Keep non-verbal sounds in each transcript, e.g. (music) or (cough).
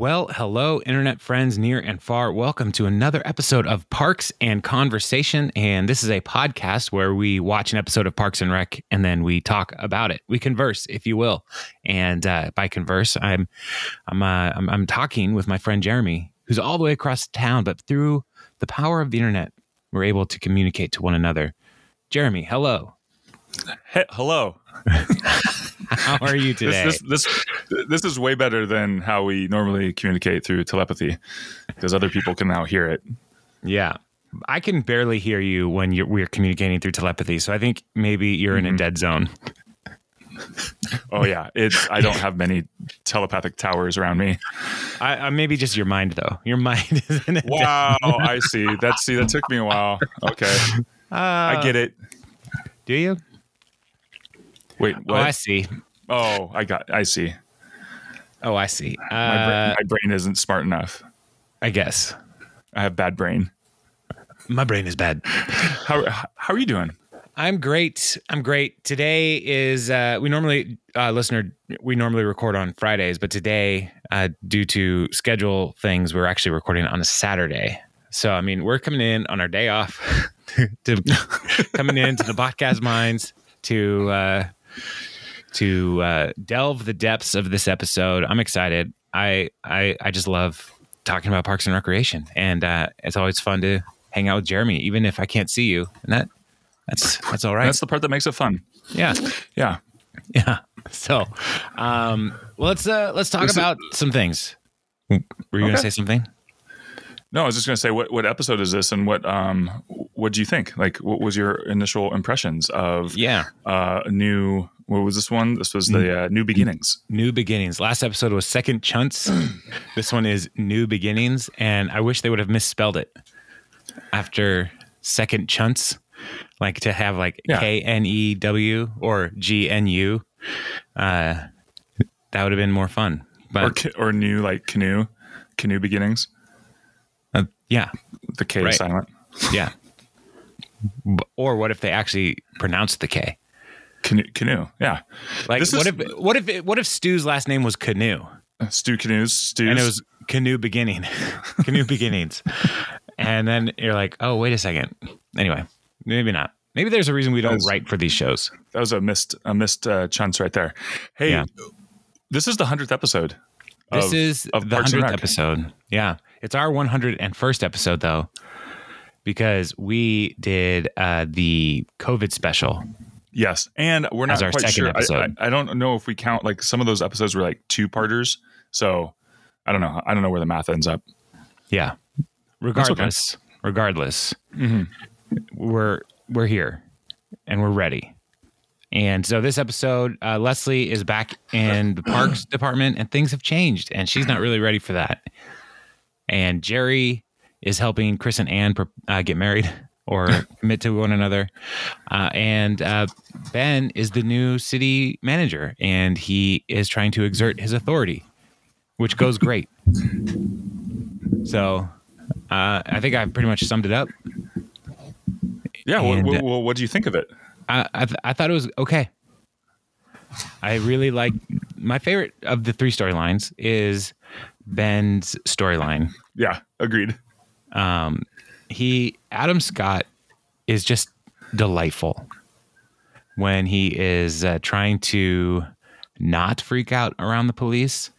Well, hello, internet friends near and far. Welcome to another episode of Parks and Conversation. And this is a podcast where we watch an episode of Parks and Rec and then we talk about it. We converse, if you will. And uh, by converse, I'm I'm, uh, I'm I'm talking with my friend Jeremy, who's all the way across town, but through the power of the internet, we're able to communicate to one another. Jeremy, hello. Hello. (laughs) How are you today? (laughs) This, this, this this is way better than how we normally communicate through telepathy, because other people can now hear it. Yeah. I can barely hear you when you're, we're communicating through telepathy. So I think maybe you're in a dead zone. Oh yeah, it's I don't have many telepathic towers around me. I, I maybe just your mind though. Your (laughs) mind is in a Wow, I see. That see that took me a while. Okay, (laughs) I Uh, get it. Do you? Wait, Oh, I see. Oh, I got. I see. Oh, I see. My, bra- Uh, my brain isn't smart enough. I guess I have bad brain. my brain is bad. How how are you doing? I'm great. I'm great. Today is uh, we normally uh, listener we normally record on Fridays, but today uh, due to schedule things, we're actually recording on a Saturday. So I mean, we're coming in on our day off (laughs) to coming into the podcast minds to uh, to uh, delve the depths of this episode. I'm excited. I I I just love talking about parks and recreation, and uh, it's always fun to hang out with Jeremy, even if I can't see you, and that that's that's all right. That's the part that makes it fun. yeah, Yeah. yeah. So, um, let's uh, let's talk is- about some things. Were you gonna say something? No, I was just going to say, what what episode is this, and what um what do you think? Like, what was your initial impressions of Yeah, uh new? What was this one? This was the uh, new beginnings. new beginnings. Last episode was second chunce. (clears throat) this one is new beginnings, and I wish they would have misspelled it after second chunce, like to have like Yeah. K N E W or G N U. Uh, that would have been more fun. But or or new like canoe, canoe beginnings. Yeah, The K Right. is silent. yeah. Or what if they actually pronounced the K? Canoe, canoe. Yeah, Like This what is- if what if it, what if Stu's last name was Canoe Stu canoes. Stu, and it was Canoe Beginning, (laughs) Canoe Beginnings, and then you're like, oh wait a second. Anyway, maybe not. Maybe there's a reason we don't That's- write for these shows. that was a missed a missed uh, chunks right there. Hey, Yeah. this is the hundredth episode. This of- is of the hundredth episode. Yeah, it's our 101st episode though, because we did uh, the COVID special. Yes, and we're not quite sure. I-. I, I don't know if we count like some of those episodes were like two parters. So I don't know. I don't know where the math ends up. Yeah. Regardless, regardless, Mhm. we're we're here and we're ready. And so this episode, uh, Leslie is back in the parks (clears throat) department, and things have changed, and she's not really ready for that. And Jerry is helping Chris and Ann pre- uh, get married (laughs) or commit to one another. Uh, and uh, Ben is the new city manager, and he is trying to exert his authority, which goes great. So uh, I think I've pretty much summed it up. Yeah. And, well, well, what do you think of it? I I, th- I thought it was okay. I really like my favorite of the three storylines is Ben's storyline. Yeah. Agreed. Um, he Adam Scott is just delightful when he is uh, trying to not freak out around the police.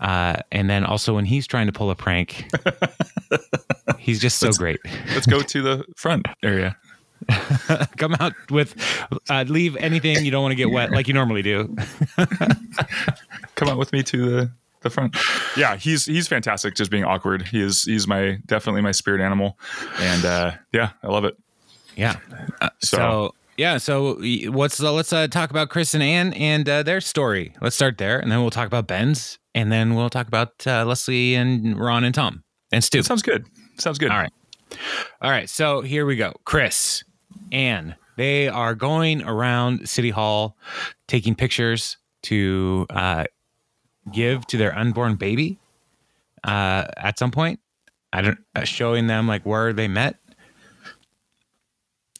Uh, and then also when he's trying to pull a prank, (laughs) he's just so great. Let's go to the front area. (laughs) Come out with, uh, leave anything you don't want to get wet like you normally do. (laughs) Come out with me to the the front. Yeah, he's he's fantastic. Just being awkward. He is he's my definitely my spirit animal, and uh, yeah, I love it. Yeah. So, So yeah, so what's uh, let's uh, talk about Chris and Ann and uh, their story. Let's start there, and then we'll talk about Ben's, and then we'll talk about uh, Leslie and Ron and Tom and Stu. it sounds good. Sounds good. All right, all right. So here we go. Chris, Ann, they are going around City Hall, taking pictures to uh, give to their unborn baby. Uh, at some point, I don't uh, showing them like where they met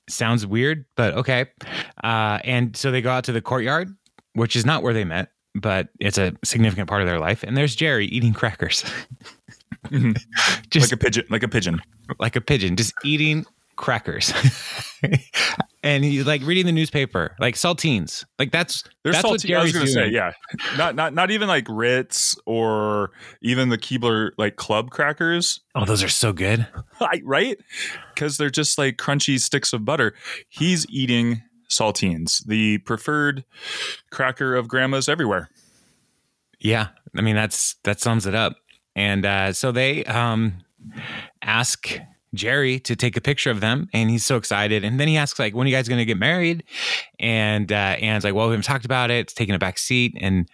sounds weird, but okay. Uh, and so they go out to the courtyard, which is not where they met, but it's a significant part of their life. And there's Jerry eating crackers. mm-hmm. (laughs) Just like a pigeon, like a pigeon, like a pigeon, just eating crackers. (laughs) and he's like reading the newspaper, like saltines. Like that's There's that's saltine, what Jerry's I was gonna doing. say, yeah. Not not not even like Ritz or even the Keebler like club crackers. Oh, those are so good. (laughs) right? Because they're just like crunchy sticks of butter. He's eating saltines, the preferred cracker of grandmas everywhere. Yeah. I mean that's that sums it up. And uh, so they um ask Jerry to take a picture of them, and he's so excited. And then he asks, like, when are you guys going to get married? And uh, Ann's like, well, we haven't talked about it. It's taking a back seat. And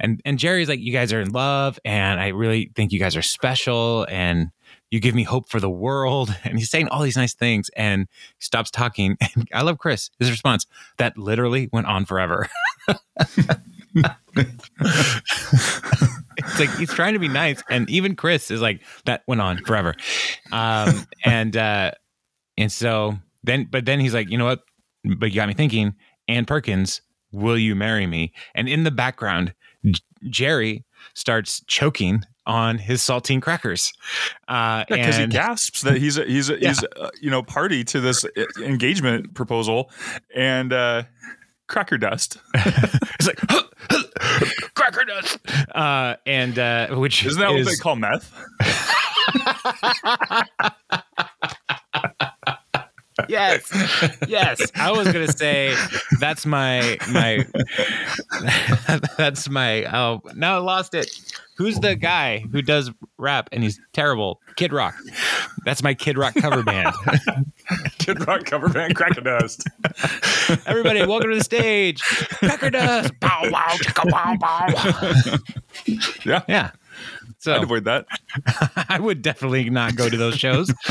and and Jerry's like, you guys are in love, and I really think you guys are special, and you give me hope for the world. (laughs) And he's saying all these nice things, and stops talking. (laughs) And I love Chris. His response that literally went on forever. (laughs) it's like he's trying to be nice, and even Chris is like that went on forever, um, and uh, and so then, but then he's like, you know what? But you got me thinking. Ann Perkins, will you marry me? And in the background, J- Jerry starts choking on his saltine crackers because uh, yeah, he gasps that he's a, he's a, (laughs) yeah. he's a, you know party to this uh, engagement proposal and uh cracker dust (laughs) it's like cracker dust. Uh, and uh, which isn't that is, what they call meth? (laughs) (laughs) yes, yes. I was gonna say that's my my (laughs) that's my. Oh, now I lost it. Who's the guy who does rap and he's terrible? Kid Rock. That's my Kid Rock cover (laughs) band. Kid Rock cover band, Cracker Dust. Everybody, welcome to the stage. Cracker Dust. Bow wow, chicka bow bow. Yeah, yeah. So I'd avoid that. (laughs) I would definitely not go to those shows. (laughs)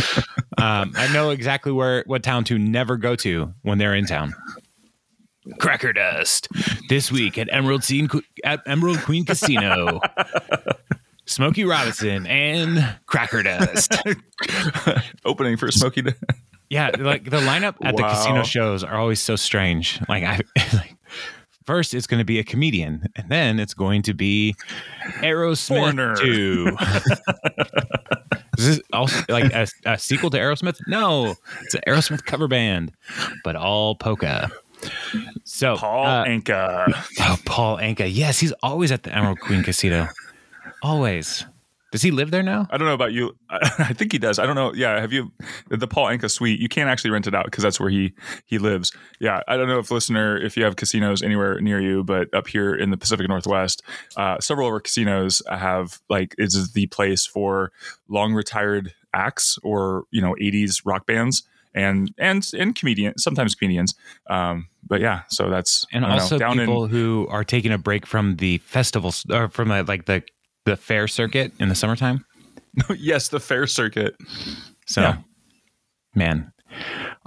Um, I know exactly where what town to never go to when they're in town. Cracker Dust this week at Emerald Scene at Emerald Queen Casino. (laughs) Smokey Robinson and Cracker Dust. Opening for Smokey. yeah, like the lineup at wow. the casino shows are always so strange. Like I like first it's going to be a comedian and then it's going to be Aerosmith 2. (laughs) Is this also like a, a, sequel to Aerosmith? No, it's an Aerosmith cover band, but all polka. So Paul uh, Anka. Oh, (laughs) Paul Anka. Yes, he's always at the Emerald Queen Casino. Always. Does he live there now? I don't know about you. (laughs) I think he does. I don't know. Yeah, have you the Paul Anka suite? You can't actually rent it out because that's where he he lives. Yeah, I don't know if listener if you have casinos anywhere near you, but up here in the Pacific Northwest, uh, several of our casinos have like is the place for long retired acts or you know 80s rock bands and and and comedians sometimes comedians um but yeah so that's and also know, people in, who are taking a break from the festivals or from the, like the the fair circuit in the summertime (laughs) yes the fair circuit so yeah. man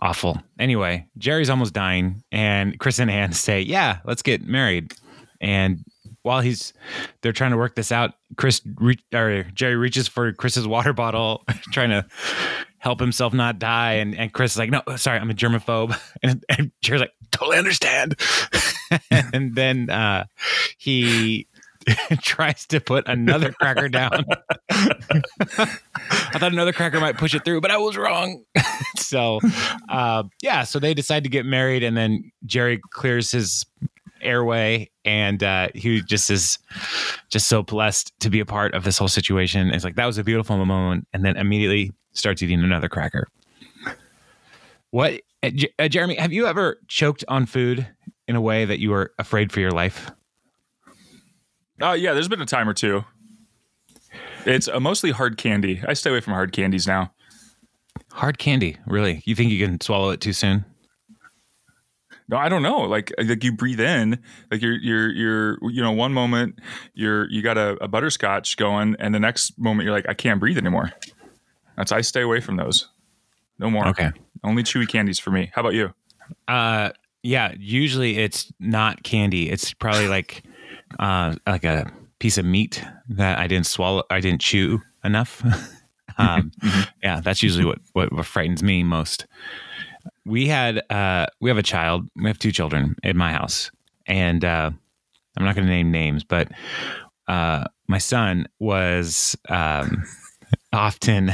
awful anyway jerry's almost dying and chris and Ann (laughs) say yeah let's get married and while he's they're trying to work this out, Chris re- or Jerry reaches for Chris's water bottle, (laughs) trying to help himself not die. And, and Chris is like, no, sorry, I'm a germaphobe. And, and Jerry's like, totally understand. and then uh, he (laughs) tries to put another cracker down. (laughs) I thought another cracker might push it through, but I was wrong. (laughs) so, uh, yeah, so they decide to get married, and then Jerry clears his airway and uh, he just is just so blessed to be a part of this whole situation it's like that was a beautiful moment and then immediately starts eating another cracker what uh, uh, jeremy have you ever choked on food in a way that you were afraid for your life uh, yeah there's been a time or two it's uh, mostly hard candy i stay away from hard candies now hard candy really you think you can swallow it too soon no, I don't know. Like like you breathe in, like you're you're you're you know one moment you're you got a, a butterscotch going, and the next moment you're like I can't breathe anymore. That's I stay away from those. No more. Okay. Only chewy candies for me. How about you? Uh, yeah. Usually it's not candy. It's probably like uh like a piece of meat that I didn't swallow. I didn't chew enough. (laughs) um, mm-hmm. yeah, that's usually what, what what frightens me most we had uh we have a child we have two children in my house and uh I'm not going to name names, but uh, my son was um, (laughs) often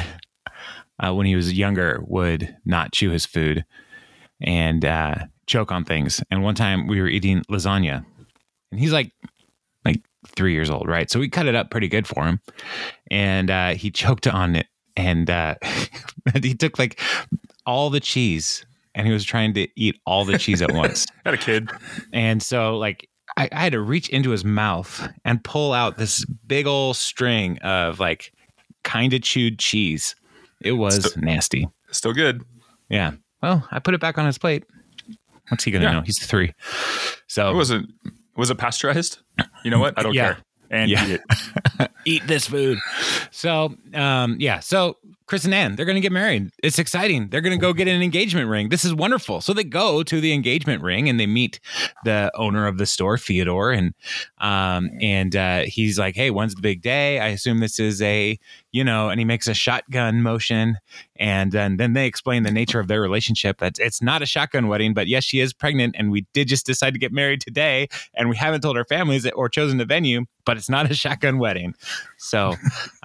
uh, when he was younger would not chew his food and uh, choke on things. And one time we were eating lasagna, and he's like three years old, right? So we cut it up pretty good for him, and uh, he (laughs) choked on it, and uh, (laughs) he took like all the cheese. And he was trying to eat all the cheese at once. (laughs) Had a kid. And so, like, I, I had to reach into his mouth and pull out this big old string of like kind of chewed cheese. It was Still- nasty. Still good. Yeah. Well, I put it back on his plate. What's he gonna Yeah. know? He's three. So It wasn't. Was it pasteurized? You know what? I don't Yeah. care. And Yeah. eat it. (laughs) eat this food. So, um, yeah. So Chris and Ann, they're going to get married. It's exciting. They're going to go get an engagement ring. This is wonderful. So they go to the engagement ring and they meet the owner of the store, Theodore, and um, and uh, he's like, "Hey, when's the big day? I assume this is a, you know." And he makes a shotgun motion, and then then they explain the nature of their relationship. That it's not a shotgun wedding, but yes, she is pregnant, and we did just decide to get married today, and we haven't told our families or chosen the venue, but it's not a (laughs) shotgun wedding. So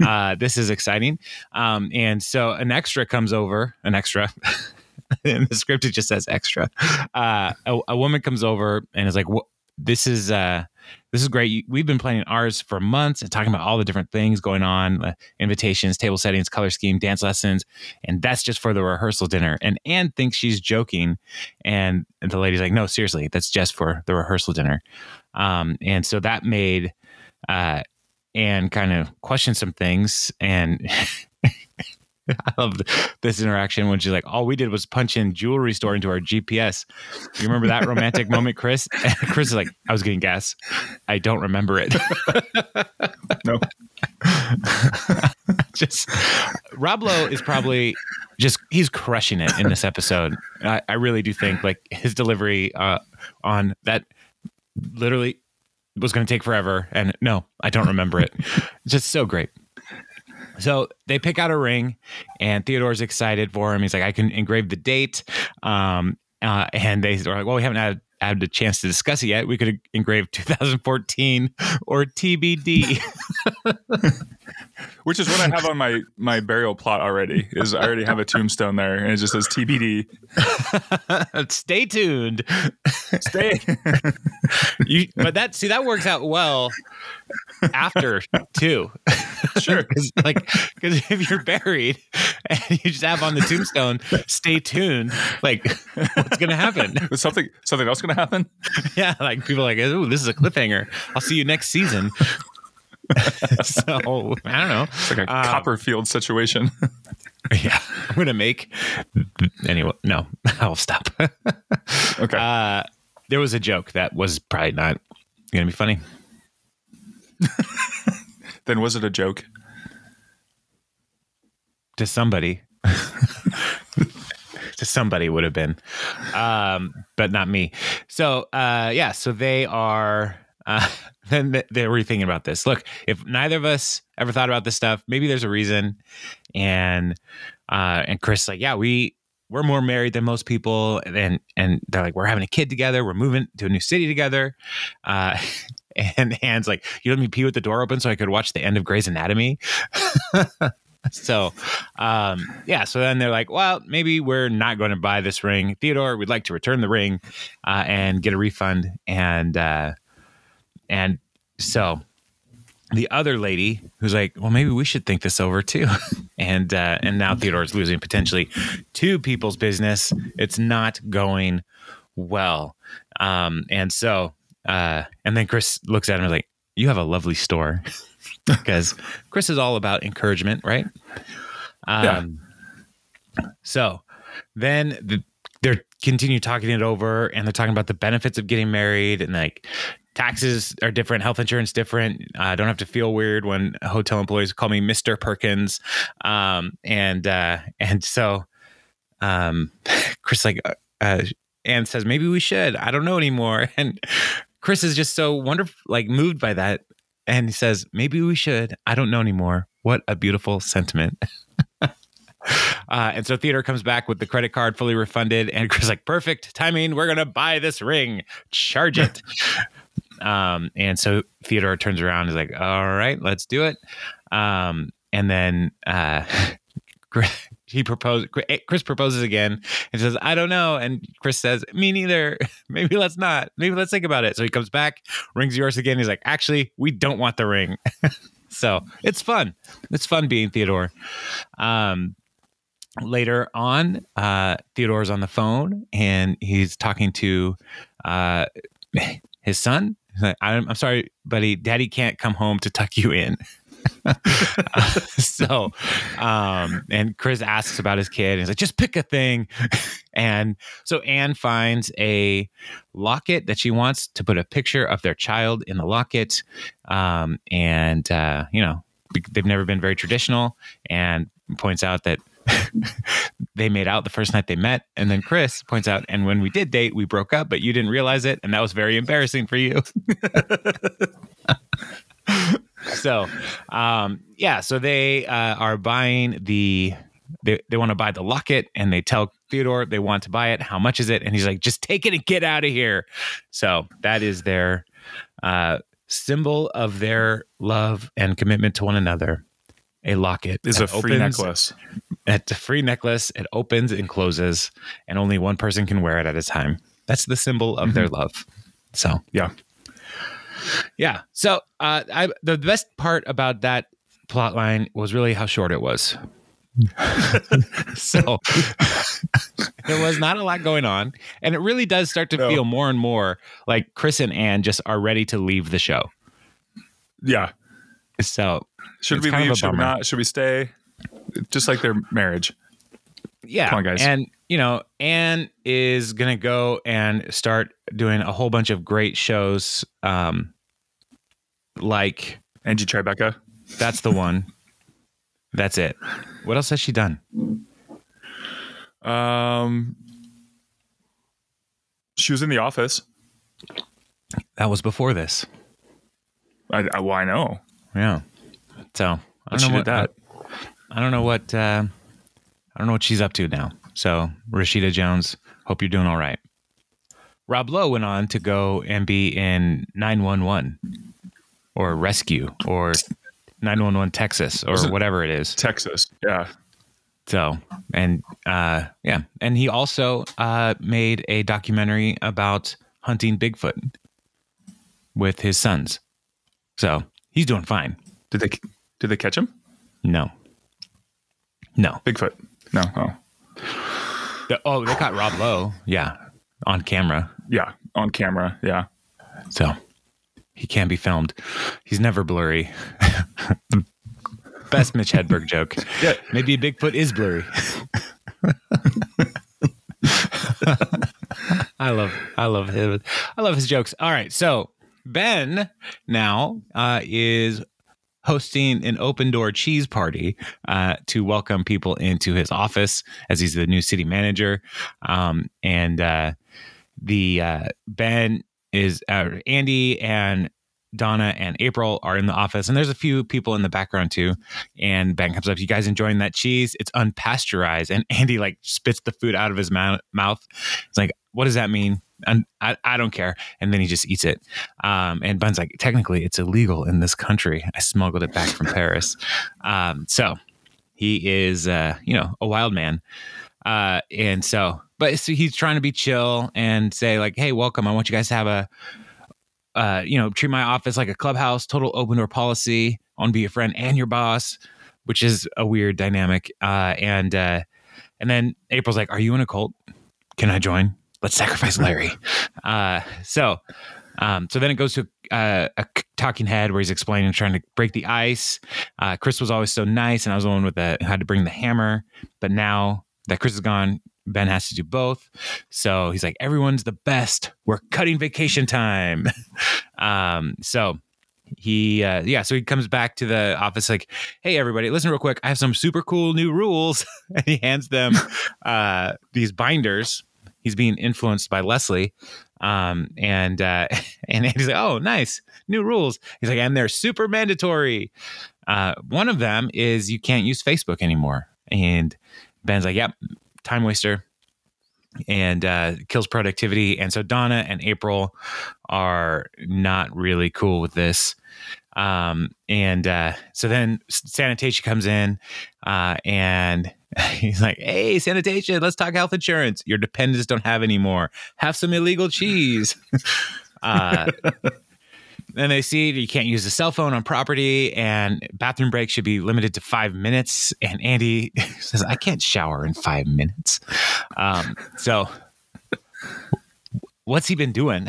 uh, (laughs) this is exciting. Um, and so an extra comes over, an extra. (laughs) In the script, it just says extra. Uh, a, a woman comes over and is like, This is uh, this is great. We've been planning ours for months and talking about all the different things going on, uh, invitations, table settings, color scheme, dance lessons, and that's just for the rehearsal dinner." And Ann thinks she's joking, and, the lady's like, "No, seriously, that's just for the rehearsal dinner." Um, and so that made uh, and kind of question some things. And (laughs) (laughs) I love this interaction when she's like, "All we did was punch in jewelry store into our GPS." You remember that romantic moment, Chris? (laughs) And Chris is like, "I was getting gas. I don't remember it." (laughs) No. just Rob Lowe is probably just he's crushing it in this episode. I, I really do think like his delivery uh, on that literally was going to take forever. And no, I don't remember it. just so great. So they pick out a ring, and Theodore's excited for him. He's like, I can engrave the date. Um, uh, and they are like, Well, we haven't had, had a chance to discuss it yet. We could engrave 2014 or TBD. (laughs) (laughs) Which is what I have on my my burial plot already. Is I already have a tombstone there, and it just says TBD. (laughs) Stay tuned. Stay. (laughs) You, but that see that works out well after too. (laughs) Sure. because like because if you're buried and you just have on the tombstone, stay tuned. Like what's gonna happen? Is something something else going to happen? Yeah, like people are like, oh, this is a cliffhanger. I'll see you next season. (laughs) (laughs) so I don't know. It's like a Um, Copperfield situation. (laughs) Yeah, I'm gonna make anyway. No, I'll stop. okay. Uh, there was a joke that was probably not gonna be funny. then was it a joke? to somebody. to somebody would have been, um, but not me. So uh, yeah, so they are. Uh, (laughs) then th- they're thinking about this. Look, if neither of us ever thought about this stuff, maybe there's a reason. And uh, and Chris like, yeah, we we're more married than most people, and and they're like, we're having a kid together, we're moving to a new city together. Uh, (laughs) and Ann's like, you let me pee with the door open so I could watch the end of Grey's Anatomy. (laughs) so um yeah so then they're like well maybe we're not going to buy this ring theodore we'd like to return the ring uh, and get a refund and uh and so the other lady who's like well maybe we should think this over too. (laughs) And uh and now theodore's losing potentially two people's business. It's not going well. Um and so uh and then chris looks at him and is like you have a lovely store. (laughs) Because Chris is all about encouragement, right? Um, So then the, they're continue talking it over, and they're talking about the benefits of getting married, and like taxes are different, health insurance different. I don't have to feel weird when hotel employees call me Mister Perkins, um, and uh, and so um, (laughs) Chris like uh, uh, Ann says maybe we should. I don't know anymore, (laughs) and Chris is just so wonderful, like moved by that and he says, "Maybe we should. I don't know anymore." What a beautiful sentiment. (laughs) uh, and so Theodore comes back with the credit card fully refunded, and Chris is like, "Perfect timing. We're gonna buy this ring. Charge it." Um, and so Theodore turns around and is like, all right, let's do it. Um, and then uh, (laughs) he proposed, Chris proposes again and says, I don't know. And Chris says, me neither. (laughs) Maybe let's not. Maybe let's think about it. So he comes back, rings yours again. He's like, actually, we don't want the ring. (laughs) so it's fun. It's fun being Theodore. Um, later on, uh, Theodore's on the phone and he's talking to uh, his son. I'm, I'm sorry, buddy. Daddy can't come home to tuck you in. (laughs) so, um, and Chris asks about his kid. And he's like, just pick a thing. (laughs) and so Ann finds a locket that she wants to put a picture of their child in the locket. Um, and, uh, you know, they've never been very traditional and points out that (laughs) they made out the first night they met. And then Chris points out, and when we did date, we broke up, but you didn't realize it. And that was very embarrassing for you. (laughs) so, um, yeah, so they uh, are buying the, they, they want to buy the locket and they tell Theodore they want to buy it. How much is it? And he's like, just take it and get out of here. So that is their uh, symbol of their love and commitment to one another a locket. Is a free necklace. It's a free necklace. It opens and closes, and only one person can wear it at a time. That's the symbol of mm-hmm. their love. So yeah, yeah. So uh, I, the best part about that plot line was really how short it was. (laughs) so there was not a lot going on, and it really does start to no. feel more and more like Chris and Ann just are ready to leave the show. Yeah. So should we leave? Should we not? Should we stay? Just like their marriage. Yeah. Come on, guys. And you know, Ann is gonna go and start doing a whole bunch of great shows. Um, like Angie Tribeca. That's the one. That's it. What else has she done? Um, she was in the office. That was before this. I, I well, I know. Yeah. So I don't know what that. I, I, don't know what uh, I don't know what she's up to now. So Rashida Jones, hope you're doing all right. Rob Lowe went on to go and be in 911 or Rescue or 911 Texas or whatever it is. Texas, yeah. So and uh, yeah, and he also uh, made a documentary about hunting Bigfoot with his sons. So he's doing fine. Did they did they catch him? No. No. Bigfoot. No. Oh. The, oh, they caught Rob Lowe. Yeah. On camera. Yeah. On camera. Yeah. So he can be filmed. He's never blurry. (laughs) Best Mitch Hedberg joke. Yeah. Maybe Bigfoot is blurry. (laughs) I love I love his I love his jokes. All right. So Ben now uh, is hosting an open door cheese party uh, to welcome people into his office as he's the new city manager. Um, and uh, the uh, Ben is uh, Andy and Donna and April are in the office, and there's a few people in the background too. And Ben comes up, "You guys enjoying that cheese? It's unpasteurized." And Andy like spits the food out of his mouth. It's like, what does that mean? And I, I don't care. And then he just eats it. Um, and Ben's like, technically, it's illegal in this country. I smuggled it back from Paris. Um, so he is, uh, you know, a wild man. Uh, and so, but so he's trying to be chill and say like, "Hey, welcome. I want you guys to have a, uh, you know, treat my office like a clubhouse. Total open door policy. To be your friend and your boss." Which is a weird dynamic. Uh, and uh, and then April's like, "Are you in a cult? Can I join?" Let's sacrifice Larry. Uh, so, um, so then it goes to uh, a talking head where he's explaining, trying to break the ice. Uh, Chris was always so nice, and I was the one with the had to bring the hammer. But now that Chris is gone, Ben has to do both. So he's like, everyone's the best. We're cutting vacation time. (laughs) um, so he uh, yeah so he comes back to the office like hey everybody listen real quick i have some super cool new rules (laughs) and he hands them uh, these binders he's being influenced by Leslie. Um, and uh, (laughs) and he's like, oh, nice new rules. He's like, and they're super mandatory. Uh, one of them is you can't use Facebook anymore. And Ben's like, yep, time waster. and uh, kills productivity. And so Donna and April are not really cool with this. Um, and uh, so then sanitation comes in uh, and (laughs) he's like, Hey, sanitation, let's talk health insurance. Your dependents don't have any more. Have some illegal cheese. (laughs) uh, then they see you can't use a cell phone on property and bathroom breaks should be limited to five minutes. And Andy (laughs) says, I can't shower in five minutes. Um, so what's he been doing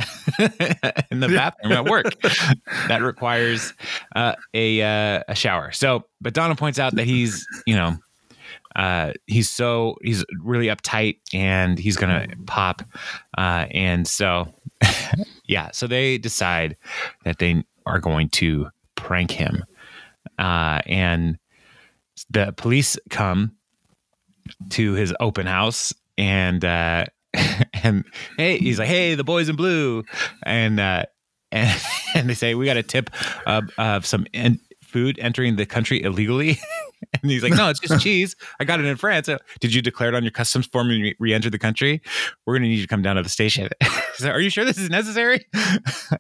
in the bathroom at work that requires uh, a uh, a shower. So, but Donna points out that he's you know uh, he's so he's really uptight and he's gonna pop, uh, and so (laughs) yeah, so they decide that they are going to prank him, uh, and the police come to his open house and uh, (laughs) and hey, he's like, hey, the boys in blue, and uh, and (laughs) and they say we got a tip of, of some en- food entering the country illegally. (laughs) And he's like, no, it's just (laughs) cheese. I got it in France. Did you declare it on your customs form when you re entered the country? We're going to need you to come down to the station. (laughs) like, Are you sure this is necessary?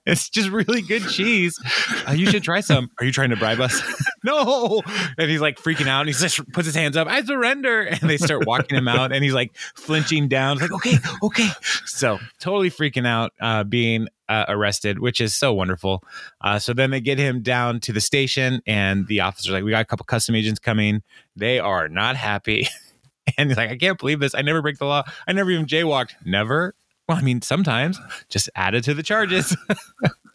it's just really good cheese. Uh, you should try some. Are you trying to bribe us? no. And he's like freaking out. And he just puts his hands up. I surrender. And they start walking him out. And he's like flinching down. He's like, okay, okay. So totally freaking out, uh, being uh, arrested, which is so wonderful. Uh, so then they get him down to the station, and the officer's like, "We got a couple custom agents coming. They are not happy." (laughs) and he's like, "I can't believe this. I never break the law. I never even jaywalked. Never. Well, I mean, sometimes just added to the charges."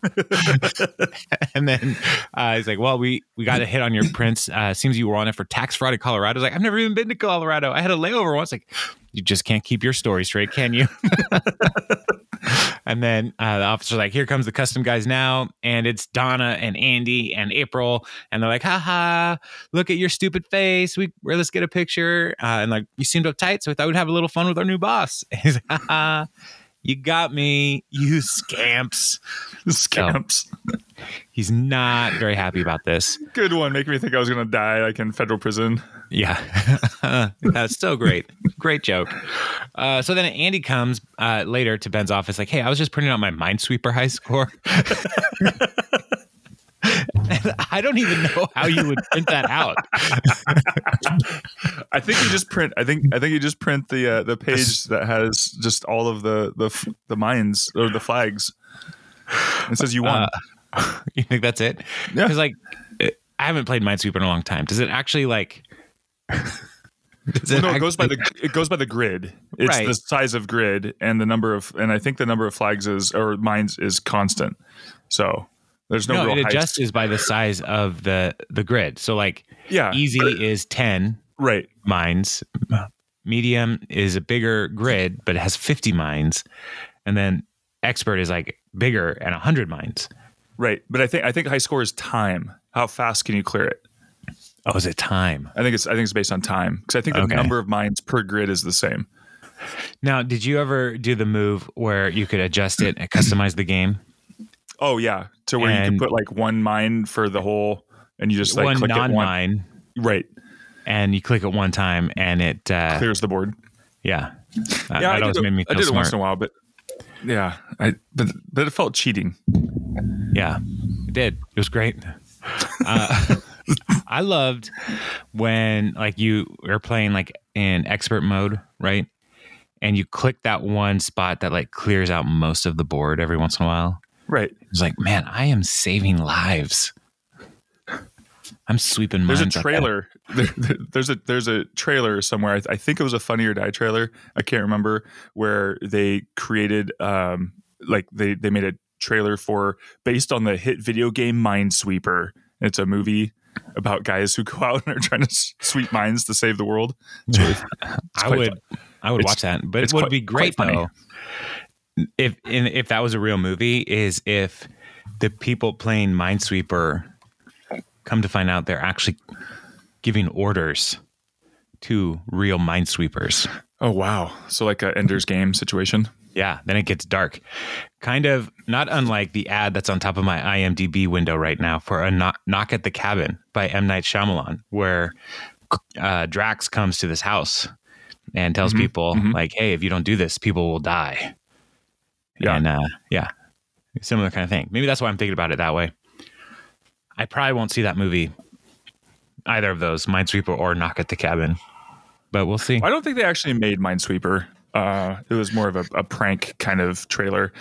(laughs) and then uh, he's like, "Well, we we got a hit on your prints. Uh, seems you were on it for tax fraud in Colorado." He's like, "I've never even been to Colorado. I had a layover once." Like, you just can't keep your story straight, can you? (laughs) and then uh, the officer's like, "Here comes the custom guys now," and it's Donna and Andy and April, and they're like, "Ha ha! Look at your stupid face. We let's get a picture." Uh, and like, you seemed uptight, so we thought we'd have a little fun with our new boss. And (laughs) he's like, "Ha ha." You got me, you scamps. Scamps. So, (laughs) he's not very happy about this. Good one. Making me think I was going to die like in federal prison. Yeah. (laughs) That's so great. Great joke. Uh, so then Andy comes uh, later to Ben's office, like, hey, I was just printing out my Minesweeper high score. (laughs) I don't even know how you would print that out. I think you just print. I think I think you just print the uh, the page that has just all of the the the mines or the flags. It says you won. Uh, (laughs) you think that's it? Yeah. Because like I haven't played Minesweeper in a long time. Does it actually like? (laughs) Well, it no, it goes by the it goes by the grid. It's right. the size of grid and the number of and I think the number of flags is or mines is constant. So there's no, no it adjusts by the size of the the grid. So like yeah, easy is ten right mines. Medium is a bigger grid, but it has fifty mines, and then expert is like bigger and hundred mines. Right, but I think I think high score is time. How fast can you clear it? Oh, is it time? I think it's I think it's based on time because I think the okay. number of mines per grid is the same. Now, did you ever do the move where you could adjust it and customize the game? Oh yeah, to where and you can put like one mine for the whole, and you just like one click non-mine, one. right? And you click it one time, and it uh, clears the board. Yeah, that, yeah. I, did it, I did it once in a while, but yeah, I but but it felt cheating. Yeah, it did. It was great. (laughs) Uh, (laughs) I loved when like you are playing like in expert mode, right? And you click that one spot that like clears out most of the board every once in a while. Right. It's like, man, I am saving lives. I'm sweeping. There's a trailer. (laughs) There, there's a there's a trailer somewhere. I, I, think it was a Funny or Die trailer. I can't remember where they created um like they they made a trailer for based on the hit video game Minesweeper. It's a movie about guys who go out and are trying to sweep mines to save the world. Really, (laughs) I would fun. I would watch that, but it would quite, be great though if if that was a real movie. Is if the people playing Minesweeper come to find out they're actually giving orders to real minesweepers. Oh wow! So like a Ender's Game situation. Yeah, then it gets dark. Kind of not unlike the ad that's on top of my IMDb window right now for a knock, knock at the cabin by M Night Shyamalan, where uh, Drax comes to this house and tells Mhm, people mhm. like, "Hey, if you don't do this, people will die." Yeah. and uh, yeah, similar kind of thing. Maybe that's why I'm thinking about it that way. I probably won't see that movie, either of those, Minesweeper or Knock at the Cabin, but we'll see. I don't think they actually made Minesweeper. Uh, it was more of a, a prank kind of trailer.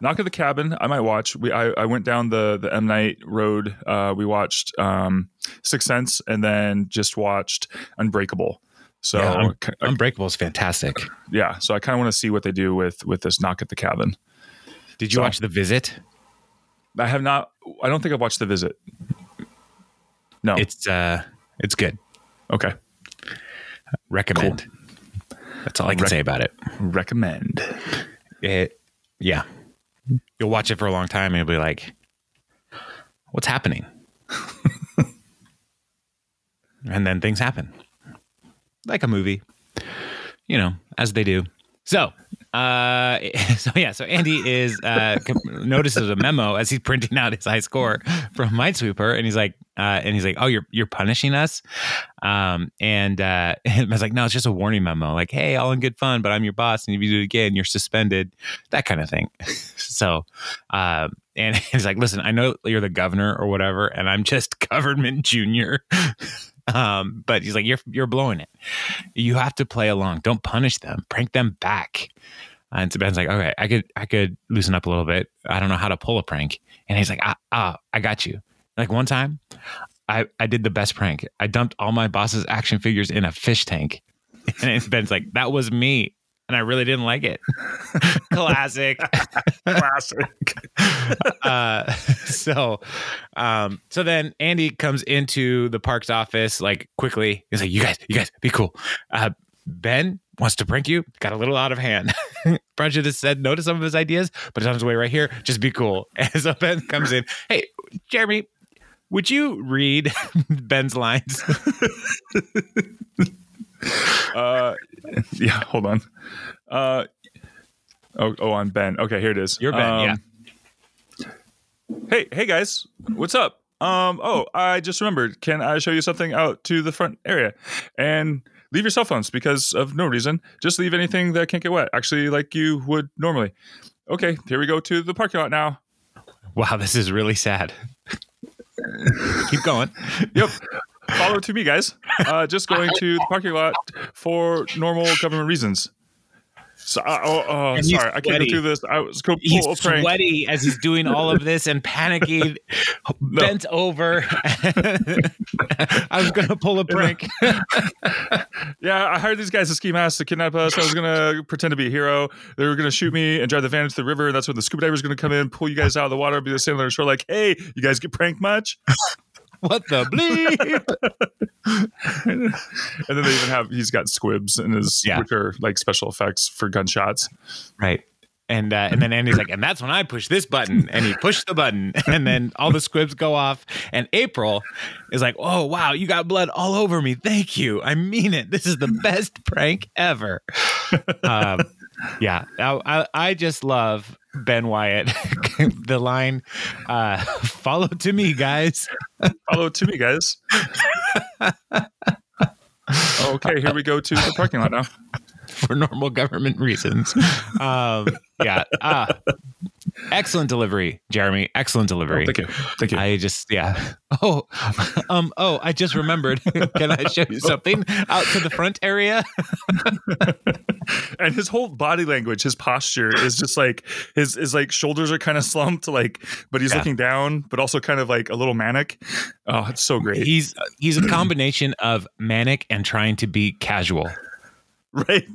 Knock at the Cabin, I might watch. We I, I went down the the M Night road. Uh, we watched um, Sixth Sense and then just watched Unbreakable. So Yeah, Un- ki- Unbreakable is fantastic. yeah, so I kind of want to see what they do with with this Knock at the Cabin. Did you So- watch The Visit? I have not. I don't think I've watched The Visit. No. It's uh, it's good. okay. Recommend. That's all I can Rec- say about it. Recommend. It, yeah. You'll watch it for a long time and you'll be like, "What's happening?" (laughs) and then things happen, like a movie, you know, as they do. So, uh, (laughs) so yeah, so Andy is uh, notices a memo as he's printing out his high score from Minesweeper, and he's like, uh, and he's like, "Oh, you're you're punishing us," um, and uh, (laughs) I was like, "No, it's just a warning memo, like, hey, all in good fun, but I'm your boss, and if you do it again, you're suspended, that kind of thing." (laughs) so, um, and he's like, "Listen, I know you're the governor or whatever, and I'm just government junior." Um, but he's like, you're you're blowing it. You have to play along. Don't punish them. Prank them back. And so Ben's like, okay, I could I could loosen up a little bit. I don't know how to pull a prank. And he's like, ah, ah I got you. Like one time, I I did the best prank. I dumped all my boss's action figures in a fish tank. (laughs) And Ben's like, that was me. And I really didn't like it. (laughs) Classic. (laughs) Classic. uh, so, um, so then Andy comes into the park's office like quickly. He's like, "You guys, you guys, be cool." Uh, ben wants to prank you. Got a little out of hand. (laughs) Have said no to some of his ideas, but it's on his way right here. Just be cool. (laughs) And so Ben comes in. Hey, Jeremy, would you read (laughs) Ben's lines? Uh, yeah, hold on. Uh, oh, oh, I'm Ben. Okay, here it is. You're Ben, yeah. Hey, hey guys, what's up? Um, oh, I just remembered. Can I show you something out to the front area? And leave your cell phones because of no reason. Just leave anything that can't get wet. Actually, like you would normally. Okay, here we go to the parking lot now. Wow, this is really sad. (laughs) Keep going. Yep. Follow to me, guys. Uh, just (laughs) going to the parking lot for normal government reasons. So, oh, oh And sorry, I can't sweaty. go through this. I was going to He's pull a prank. sweaty as he's doing all of this and panicky, (laughs) bent over. (laughs) I was going to pull a prank. (laughs) Yeah, I hired these guys to ski masks to kidnap us. I was gonna pretend to be a hero. They were gonna shoot me and drive the van into the river. That's when the scuba diver diver's gonna come in, pull you guys out of the water, be the sailor on shore, like, "Hey, you guys get pranked much?" What the bleep? (laughs) and then they even have he's got squibs in his, Yeah. which are like special effects for gunshots. Right. And uh, and then Andy's like, and that's when I push this button, and he pushed the button, (laughs) and then all the squibs go off. And April is like, oh wow, you got blood all over me. Thank you. I mean it. This is the best prank ever. (laughs) Um, yeah, I, I, I just love Ben Wyatt. (laughs) the line, uh, (laughs) "Follow to me, guys." Follow to me, guys. (laughs) okay, here we go to the parking lot now. (laughs) for normal government reasons. Um, yeah. Uh, excellent delivery, Jeremy. Excellent delivery. Thank you, thank you. I just yeah. (laughs) Oh, um. Oh, I just remembered. (laughs) Can I show you something out to the front area? and his whole body language, his posture is just like his his like shoulders are kind of slumped, like, but he's Yeah. looking down, but also kind of like a little manic. Oh, it's so great, He's he's a combination of manic and trying to be casual. (laughs) right?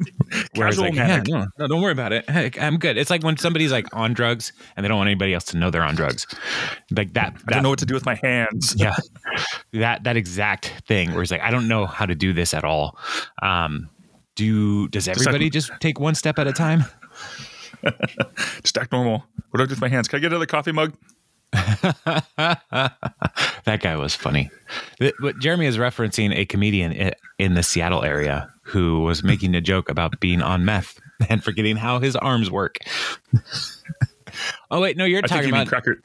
Where he's Casual like, manic. "Yeah, no, no, don't worry about it. Hey, I'm good. It's like when somebody's like on drugs and they don't want anybody else to know they're on drugs. Like that. I don't know what to do with my hands. (laughs) yeah that that exact thing where he's like i don't know how to do this at all um do does like- everybody just take one step at a time (laughs) Just act normal. What do I do with my hands? Can I get another coffee mug? (laughs) that guy was funny but jeremy is referencing a comedian in the seattle area who was making a joke about being on meth (laughs) and forgetting how his arms work (laughs) oh wait no you're I talking you about cracker.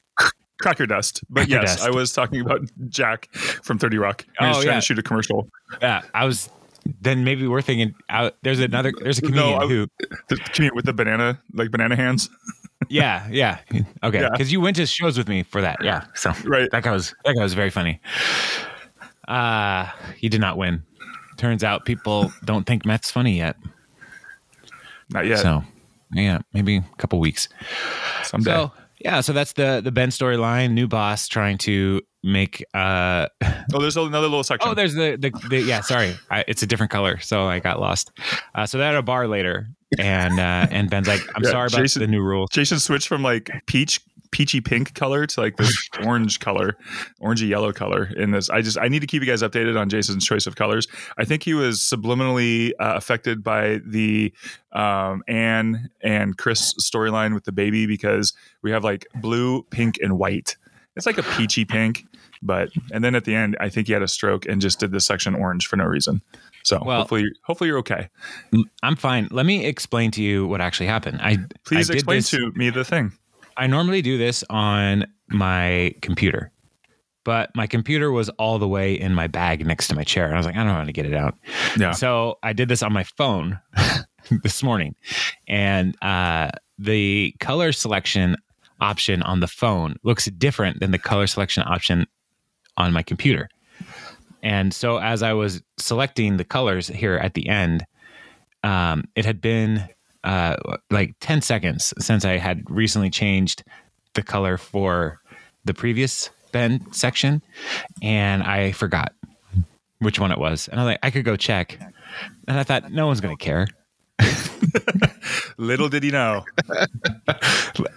Cracker dust, but Cracker yes, dust. I was talking about Jack from Thirty Rock. He was Oh, trying yeah. to shoot a commercial. yeah i was then maybe we're thinking out. There's another. There's a comedian I- who. The comedian with the banana, like banana hands. Yeah, yeah. Okay, Yeah. because you went to shows with me for that. Yeah. So Right. that guy was that guy was very funny. Uh he did not win. Turns out people don't think Meth's funny yet. Not yet. So yeah, maybe a couple weeks. Someday. So yeah, so that's the the Ben storyline. New boss trying to make uh (laughs) oh, there's another little section. oh there's the the, the yeah sorry I, it's a different color so I got lost. Uh, so they're at a bar later and uh and Ben's like I'm Yeah, sorry about Jason- the new rule." Jason switched from like peach peachy pink color to like this (laughs) orange color, orangey yellow color in this. I just I need to keep you guys updated on Jason's choice of colors. I think he was subliminally uh, affected by the um, Anne and Chris storyline with the baby because we have like blue, pink, and white. It's like a peachy pink, but and then at the end, I think he had a stroke and just did this section orange for no reason. So Well- hopefully, hopefully you're okay. I'm fine. Let me explain to you what actually happened. I Please I did explain this- to me the thing. I normally do this on my computer, but my computer was all the way in my bag next to my chair. And I was like, I don't know how to get it out. Yeah. So I did this on my phone (laughs) this morning. And uh, the color selection option on the phone looks different than the color selection option on my computer. And so as I was selecting the colors here at the end, um, it had been uh, like 10 seconds since I had recently changed the color for the previous Ben section, and I forgot which one it was. And I was like, I could go check. And I thought, no one's going to care. (laughs) Little did he know.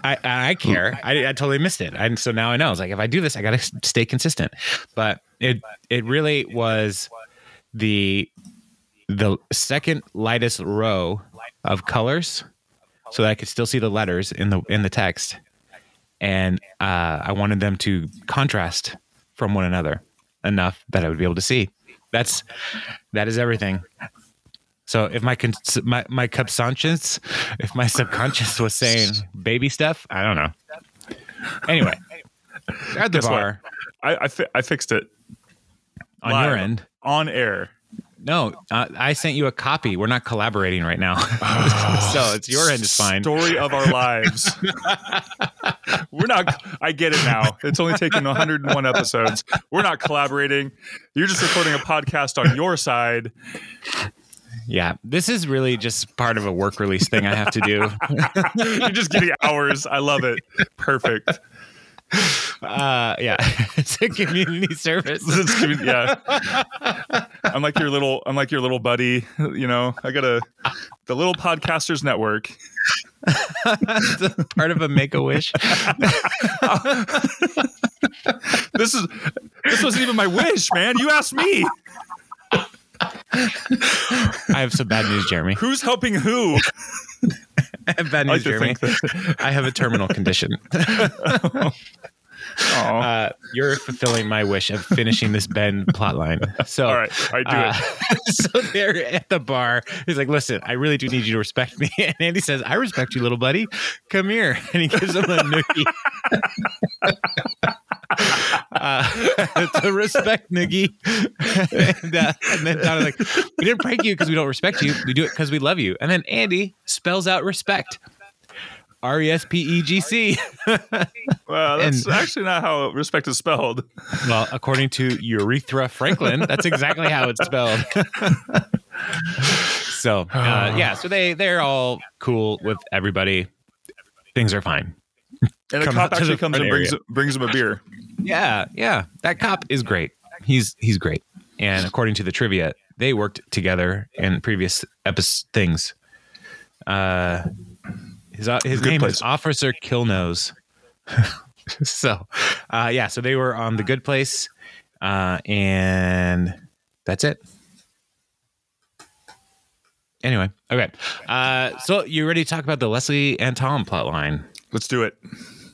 I, I care. I, I totally missed it. And so now I know. I was like, if I do this, I got to stay consistent. But it it really was the the second lightest row of colors, so that I could still see the letters in the in the text, and uh, I wanted them to contrast from one another enough that I would be able to see. That's that is everything. So if my cons- my my subconscious, if my subconscious was saying baby stuff, I don't know. Anyway, (laughs) at the Guess what? bar I I, fi- I fixed it on Live. your end. on air. No, uh, I sent you a copy. We're not collaborating right now, (laughs) so it's your end is fine. Story of our lives. (laughs) We're not. I get it now. It's only taken 101 episodes. We're not collaborating. You're just recording a podcast on your side. Yeah, this is really just part of a work release thing I have to do. (laughs) You're just getting hours. I love it. Perfect. Uh, yeah, (laughs) it's a community (laughs) service. Yeah. I'm like your little. I'm like your little buddy. You know. I got a the little podcasters network. Part of a Make a Wish. This is. This wasn't even my wish, man. You asked me. (laughs) I have some bad news, Jeremy. Who's helping who? (laughs) I have bad I news, to Jeremy. (laughs) I have a terminal condition. Aw. Uh, you're fulfilling my wish of finishing this Ben plotline. So, All right. Right. Do uh, it. so they're at the bar. He's like, "Listen, I really do need you to respect me." And Andy says, "I respect you, little buddy. Come here." And he gives him a noogie. Uh, (laughs) to respect noogie. and, uh, and then Donna's like, "We didn't prank you because we don't respect you. We do it because we love you." And then Andy spells out respect. R E S P E G C. (laughs) Well, that's and- actually not how respect is spelled. Well, according to Urethra Franklin, that's exactly how it's spelled. (laughs) so uh, yeah, so they they're all cool with everybody. Things are fine. And the Come cop actually the comes and brings area. brings him a beer. Yeah, yeah. That cop is great. He's he's great. And according to the trivia, they worked together in previous episodes things. Uh, his uh, his Good name Place. is Officer Killnose. (laughs) so, uh, yeah. So they were on the Good Place, uh, and that's it. Anyway, okay. Uh, so you ready to talk about the Leslie and Tom plotline? Let's do it.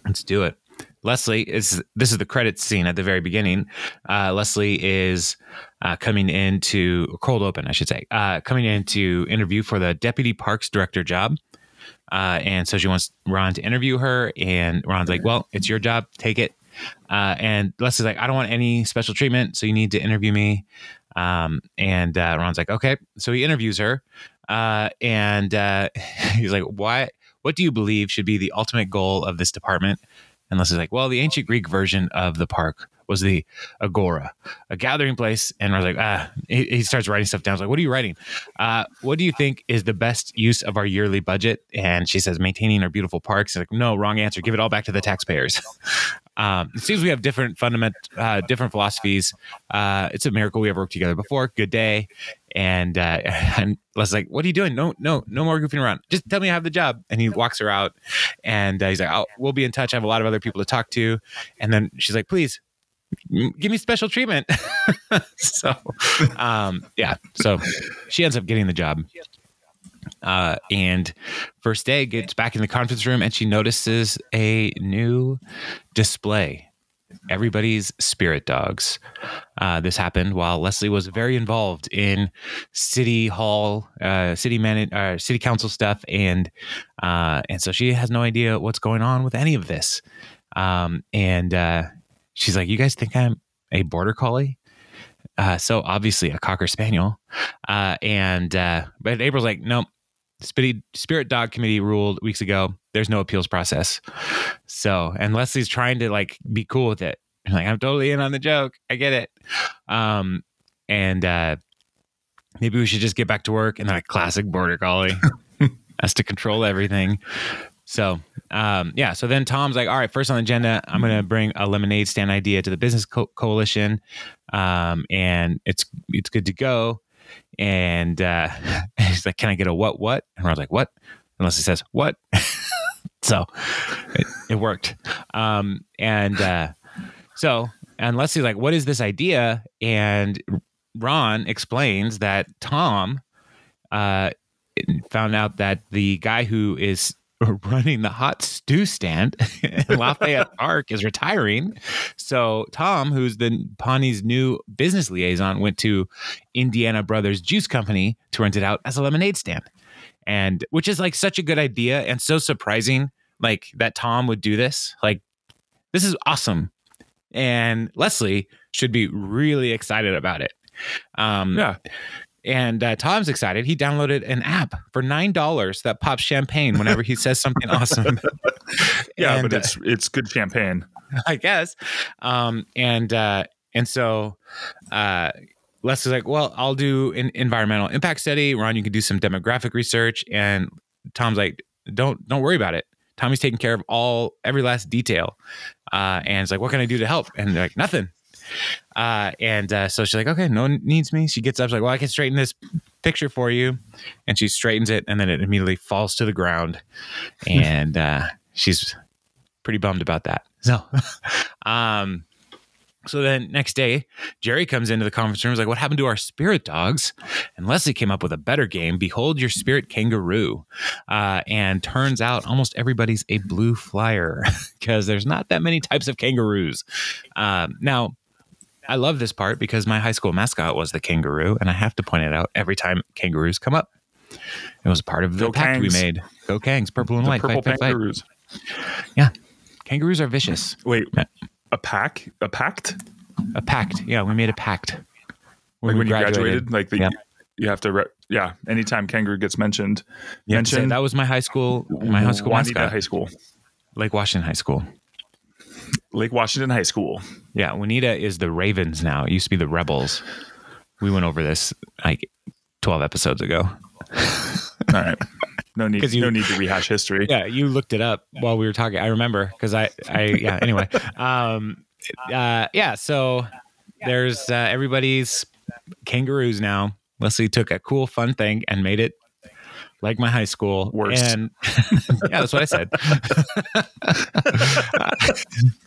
Let's do it. Leslie is this is the credits scene at the very beginning. Uh, Leslie is uh, coming into cold open, I should say, uh, coming in to interview for the deputy parks director job. Uh, and so she wants Ron to interview her, and Ron's like, "Well, it's your job, take it." Uh, and Leslie's like, "I don't want any special treatment, so you need to interview me." Um, and uh, Ron's like, okay. So he interviews her, and (laughs) he's like, why? What do you believe should be the ultimate goal of this department? And Leslie's like, well, the ancient Greek version of the park was the agora, a gathering place. And I was like, ah, he, he starts writing stuff down. I was like, what are you writing? Uh, what do you think is the best use of our yearly budget? And she says, maintaining our beautiful parks. like, no, wrong answer. Give it all back to the taxpayers. (laughs) um, it seems we have different fundament, uh, different philosophies. Uh, it's a miracle we ever worked together before. Good day. And uh, (laughs) and Les like, "What are you doing? No, no, no more goofing around. Just tell me I have the job." And he walks her out, and uh, he's like, "Oh, we'll be in touch. I have a lot of other people to talk to." And then she's like, "Please, give me special treatment. (laughs) so, um, yeah. So she ends up getting the job. Uh, and first day gets back in the conference room and she notices a new display. Everybody's spirit dogs. Uh, this happened while Leslie was very involved in city hall, uh, city man, uh, city council stuff, and uh, and so she has no idea what's going on with any of this. Um, and uh, she's like, "You guys think I'm a border collie?" Uh, so obviously a cocker spaniel. And but April's like, "Nope." Spirit, Spirit Dog Committee ruled weeks ago. There's no appeals process. So, and Leslie's trying to like be cool with it. Like, I'm totally in on the joke. I get it. Um, and uh, maybe we should just get back to work. And then a classic border collie (laughs) has to control everything. So, um, yeah. So then Tom's like, all right, first on the agenda, I'm going to bring a lemonade stand idea to the business co- coalition. Um, and it's, it's good to go. And, uh, (laughs) he's like, can I get a what, what? And I was like, what? Unless he says what. (laughs) so it, it worked. Um, and, uh, so, and Leslie's like, what is this idea? And Ron explains that Tom, uh, found out that the guy who is (laughs) running the hot stew stand in Lafayette (laughs) Park is retiring. So Tom, who's the Pawnee's new business liaison, went to Indiana Brothers Juice Company to rent it out as a lemonade stand. And which is like such a good idea and so surprising, like that Tom would do this. Like, this is awesome. And Leslie should be really excited about it. Um, yeah. And uh, Tom's excited. He downloaded an app for nine dollars that pops champagne whenever he says something (laughs) awesome. (laughs) yeah, and, but it's uh, it's good champagne, (laughs) I guess. Um, and uh, and so uh, is like, "Well, I'll do an environmental impact study. Ron, you can do some demographic research." And Tom's like, "Don't don't worry about it. Tommy's taking care of all every last detail." Uh, and it's like, "What can I do to help?" And they're like, "Nothing." Uh, and uh, so she's like, okay, no one needs me. She gets up, she's like, well, I can straighten this picture for you. And she straightens it, and then it immediately falls to the ground. And (laughs) uh, she's pretty bummed about that. So, (laughs) um, so then next day, Jerry comes into the conference room. He's like, What happened to our spirit dogs? And Leslie came up with a better game. Behold your spirit kangaroo. Uh, and turns out almost everybody's a blue flyer (laughs) because there's not that many types of kangaroos. Um, now, I love this part because my high school mascot was the kangaroo, and I have to point it out every time kangaroos come up. It was part of the Go pact Kangs. we made. Go Kangs, purple and the white. Purple fight, kangaroos. Fight. Yeah. Kangaroos are vicious. Wait, a pack? A pact? A pact. Yeah, we made a pact. When, like when graduated. you graduated, like the, yeah. you have to, re- yeah. Anytime kangaroo gets mentioned, yeah, mentioned. that was my high school. My high school Juanita mascot. High School, Lake Washington High School. Lake Washington High School. Yeah, Juanita is the Ravens now. It used to be the Rebels. We went over this like twelve episodes ago. (laughs) All right. No need. You, no need to rehash history. Yeah, you looked it up while we were talking. I remember because I, I, yeah. Anyway, um, uh, yeah. So there's uh, everybody's kangaroos now. Leslie took a cool, fun thing and made it like my high school. Worst. And (laughs) yeah, that's what I said.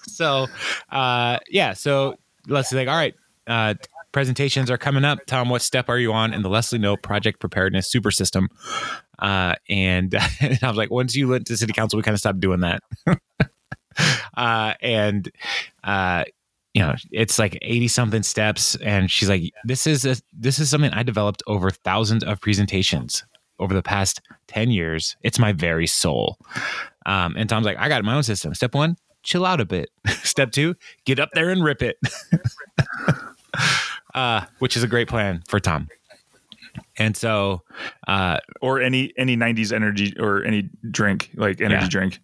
(laughs) so, uh, yeah. So Leslie's like, all right, uh, presentations are coming up. Tom, what step are you on in the Leslie Knope Project Preparedness Super System? Uh, and, and, (laughs) I was like, once you went to City Council, we kind of stopped doing that. uh, and uh, you know, it's like 80 something steps. And she's like, this is a, this is something I developed over thousands of presentations over the past 10 years. It's my very soul. Um, and Tom's like, I got my own system. Step one, chill out a bit. (laughs) Step two, get up there and rip it. (laughs) uh, which is a great plan for Tom. And so, uh, or any any '90s energy or any drink like energy Yeah. drink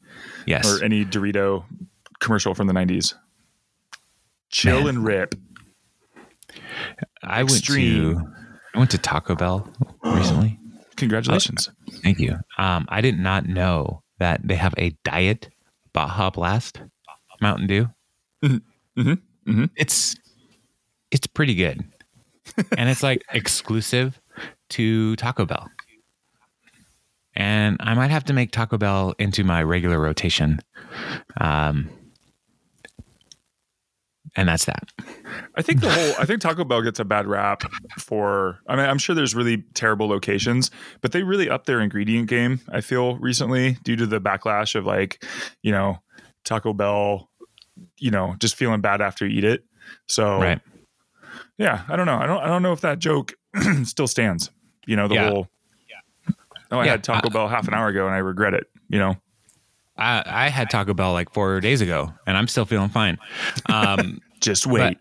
yes, or any Dorito commercial from the '90s. Chill Man. and rip. I went to I went to Taco Bell recently. Congratulations. Thank you. Um, I did not know that they have a diet Baja Blast Mountain Dew. Mhm. Mhm. Mhm. It's it's pretty good, (laughs) and it's like exclusive to Taco Bell. And I might have to make Taco Bell into my regular rotation. Um, and that's that. I think the whole I think Taco Bell gets a bad rap for I mean I'm sure there's really terrible locations, but they really up their ingredient game, I feel recently due to the backlash of like, you know, Taco Bell, you know, just feeling bad after you eat it. So Right. yeah, I don't know. I don't I don't know if that joke (clears throat) still stands. You know, the Yeah. whole Oh, I Yeah. had Taco uh, Bell half an hour ago and I regret it, you know. I, I had Taco Bell like four days ago, and I'm still feeling fine. Um, (laughs) Just wait.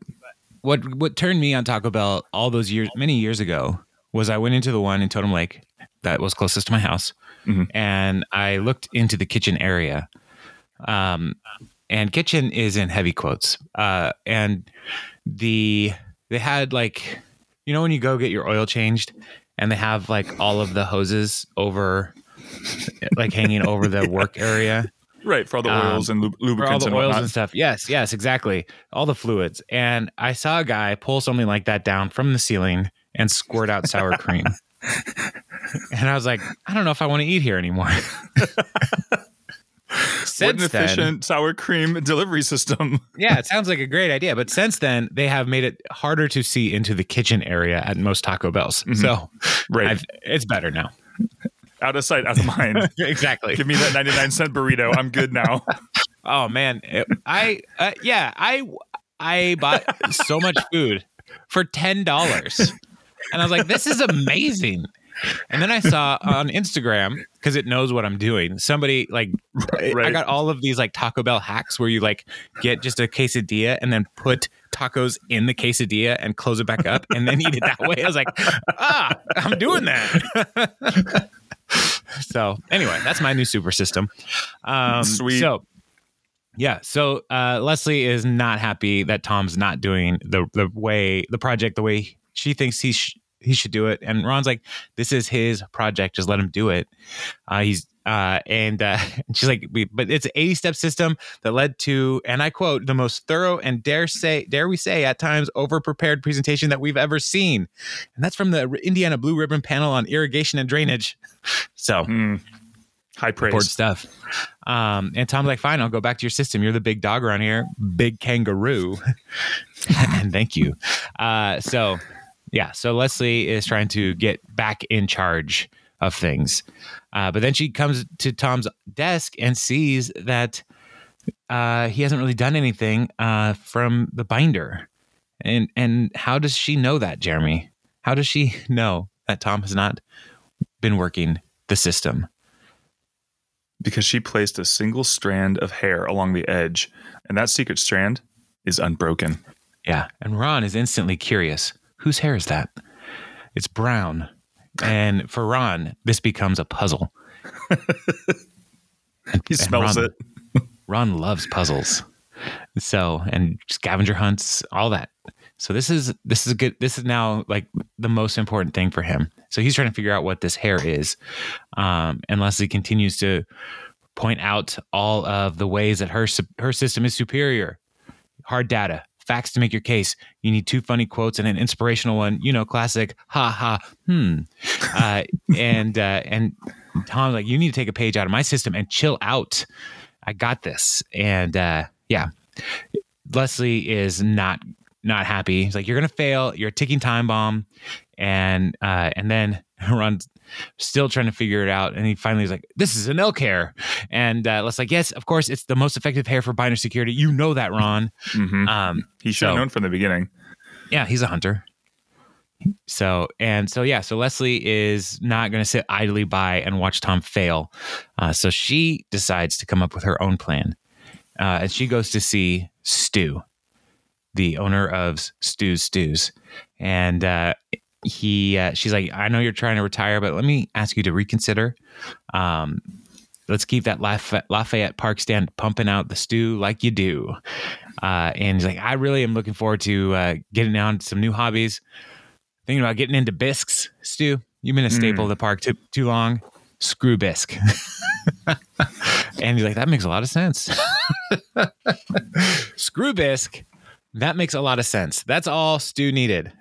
what what turned me on Taco Bell all those years, many years ago, was I went into the one in Totem Lake that was closest to my house, Mhm. and I looked into the kitchen area. Um, and kitchen is in heavy quotes. Uh, and the they had like, you know, when you go get your oil changed, and they have like all of the hoses over, (laughs) like hanging over the work (laughs) area right, for all the um, oils and lub- for all lubricants the and oils whatnot. and stuff. Yes, yes, exactly. All the fluids. And I saw a guy pull something like that down from the ceiling and squirt out sour cream. (laughs) and I was like, I don't know if I want to eat here anymore. what since an then, efficient sour cream delivery system. yeah, it sounds like a great idea. But since then, they have made it harder to see into the kitchen area at most Taco Bells. So Right. I've, it's better now. Out of sight, out of mind. (laughs) exactly. Give me that 99 cent burrito. I'm good now. (laughs) Oh man, I uh, yeah, I I bought so much food for ten dollars, and I was like, this is amazing. And then I saw on Instagram because it knows what I'm doing. Somebody like I right. got all of these like Taco Bell hacks where you like get just a quesadilla and then put tacos in the quesadilla and close it back up and then eat it that way. I was like, ah, I'm doing that. (laughs) (laughs) so anyway, that's my new super system. Um, Sweet. So yeah, so uh, Leslie is not happy that Tom's not doing the the way the project the way she thinks he sh- he should do it, and Ron's like, "This is his project, just let him do it." Uh, he's uh, and uh, (laughs) she's like, we, "But it's an eighty step system that led to, and I quote, the most thorough and dare say dare we say at times over prepared presentation that we've ever seen," and that's from the Indiana Blue Ribbon panel on irrigation and drainage. (laughs) So Mm. High praise. stuff. Um, and Tom's like, fine, I'll go back to your system. You're the big dog around here, big kangaroo. (laughs) and thank you. Uh, so, yeah, so Leslie is trying to get back in charge of things. Uh, but then she comes to Tom's desk and sees that uh, he hasn't really done anything uh, from the binder. And and how does she know that, Jeremy? How does she (laughs) know that Tom has not been working the system? Because she placed a single strand of hair along the edge, and that secret strand is unbroken. Yeah. And Ron is instantly curious. Whose hair is that? It's brown. And for Ron, this becomes a puzzle. (laughs) He smells Ron- it. Ron loves puzzles. So, and scavenger hunts, all that. So this is this is a good. This is now like the most important thing for him. So he's trying to figure out what this hair is. Um, and Leslie continues to point out all of the ways that her her system is superior. Hard data, facts to make your case. You need two funny quotes and an inspirational one. You know, classic. Ha ha. Hmm. (laughs) Uh, and uh, and Tom's like, you need to take a page out of my system and chill out. I got this. And uh, yeah, Leslie is not not happy. He's like, you're gonna fail. You're a ticking time bomb. And uh, and then (laughs) Ron's still trying to figure it out. And he finally is like, this is an elk hair. And uh, Leslie's like, yes, of course, it's the most effective hair for binder security. You know that, Ron. (laughs) hmm Um, He should have so- known from the beginning. yeah, he's a hunter. So and so yeah, so Leslie is not going to sit idly by and watch Tom fail. Uh, so she decides to come up with her own plan, uh, and she goes to see Stu. the owner of Stu's Stews, and uh, he uh, she's like, I know you're trying to retire, but let me ask you to reconsider. Um, let's keep that Lafayette, Lafayette Park stand pumping out the stew like you do. Uh, and he's like, I really am looking forward to uh, getting on some new hobbies. Thinking about getting into bisques, stew You've been a staple Mm. of the park too, too long. Screw bisque. (laughs) and he's like, that makes a lot of sense. (laughs) Screw bisque. That makes a lot of sense. That's all stew needed.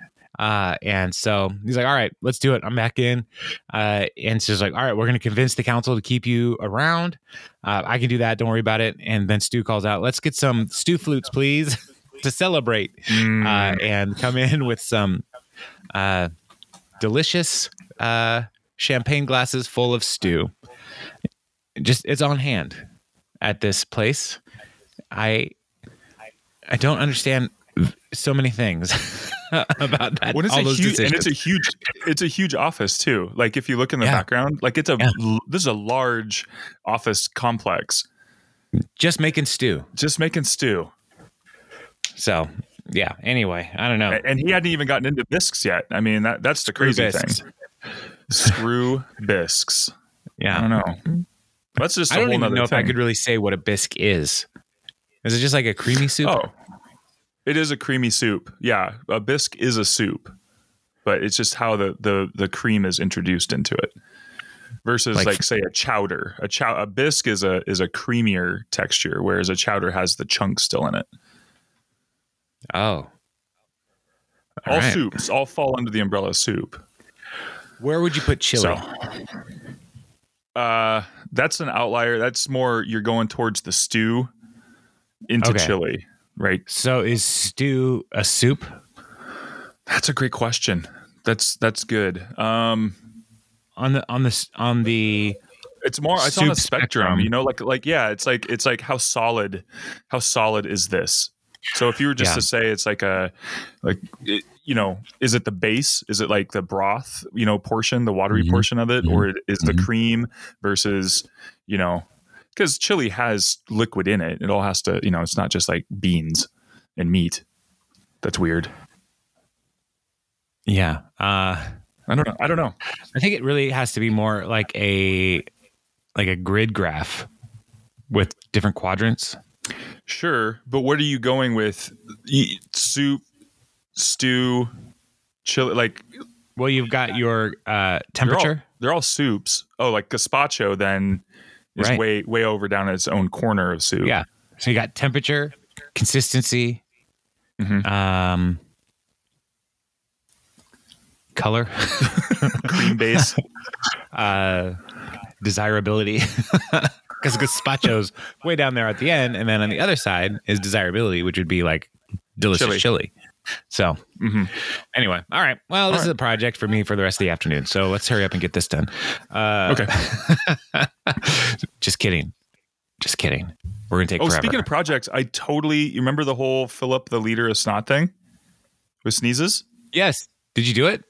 Uh, and so he's like, all right, let's do it. I'm back in. Uh, and so like, all right, we're going to convince the council to keep you around. Uh, I can do that. Don't worry about it. And then Stu calls out, let's get some stew flutes, please, (laughs) to celebrate Mm. uh, and come in with some uh, delicious uh, champagne glasses full of stew. Just it's on hand at this place. I I don't understand so many things (laughs) (laughs) about that. When it's all a those huge, and it's a huge, it's a huge office too. Like if you look in the Yeah. background, like it's a Yeah. this is a large office complex. just making stew. Just making stew, So yeah. Anyway, I don't know. And he hadn't even gotten into bisques yet. I mean that that's the crazy bisques. thing. Screw bisques. Yeah. I don't know. That's just. I don't whole even know if I could really say what a bisque is. Is it just like a creamy soup? Oh, it is a creamy soup. Yeah, a bisque is a soup, but it's just how the the the cream is introduced into it. Versus Like- like, say a chowder. A chow a bisque is a is a creamier texture, whereas a chowder has the chunks still in it. Oh. All right. soups all fall under the umbrella of soup. Where would you put chili? So, uh, that's an outlier. That's more you're going towards the stew into Okay. chili, right? So is stew a soup? That's a great question. That's that's good. Um, On the on the on the it's more it's on a spectrum, spectrum. you know, like like yeah, it's like it's like how solid how solid is this? So if you were just Yeah. to say it's like a like it, you know, is it the base? Is it like the broth, you know, portion, the watery Mhm. portion of it, or is the Mhm. cream versus, you know, because chili has liquid in it. It all has to, you know, it's not just like beans and meat. That's weird. yeah. Uh I don't know. I don't know. I think it really has to be more like a like a grid graph with different quadrants. Sure, but what are you going with? E- Soup, stew, chili, like Well, you've got your uh they're all, temperature. they're all soups. Oh, like gazpacho then is Right. way way over down in its own corner of soup. Yeah. So you got temperature, consistency, Mhm. um color, (laughs) cream base. (laughs) uh desirability. (laughs) Because gazpacho's way down there at the end, and then on the other side is desirability, which would be like delicious Chili. chili. So Mhm. anyway, all right. Well, this All is a project for me for the rest of the afternoon. So let's hurry up and get this done. Uh, Okay. (laughs) just kidding. Just kidding. We're gonna take Oh, forever. speaking of projects, I totally you remember the whole Philip the leader of snot thing with sneezes. yes. Did you do it?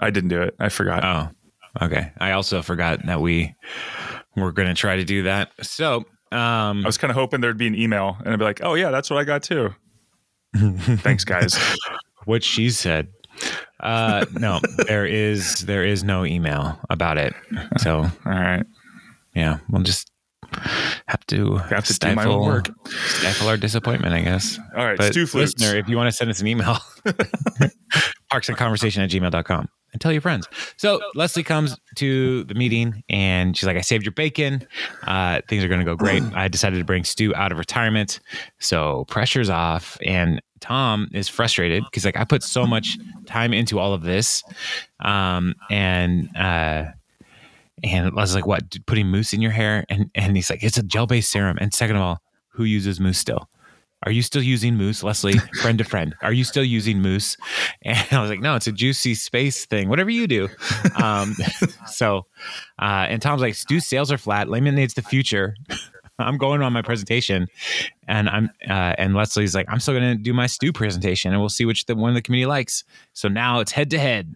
I didn't do it. I forgot. Oh, okay. I also forgot that we were going to try to do that. So, um, I was kind of hoping there'd be an email and I'd be like, "Oh yeah, that's what I got too." Thanks, guys. (laughs) what she said. Uh, no, there is there is no email about it. So All right, yeah, we'll just have to have to do my own work. stifle our disappointment, I guess. All right, But flutes. listener, if you want to send us an email, (laughs) parksandconversation at gmail.com and tell your friends. So Leslie comes to the meeting and she's like, I saved your bacon. Uh, things are going to go great. I decided to bring Stu out of retirement. So pressure's off. And Tom is frustrated because like I put so much time into all of this. Um, and, uh, and Leslie's like, what, putting mousse in your hair? And, and he's like, it's a gel based serum. And second of all, who uses mousse still? Are you still using mousse, Leslie? (laughs) friend to friend. Are you still using mousse? (laughs) And I was like, no, it's a juicy space thing. Whatever you do. (laughs) Um, so, uh, and Tom's like, Stu sales are flat. Lemonade's the future. I'm going on my presentation, and I'm uh, and Leslie's like, I'm still going to do my stew presentation, and we'll see which the one the community likes. So now it's head to head,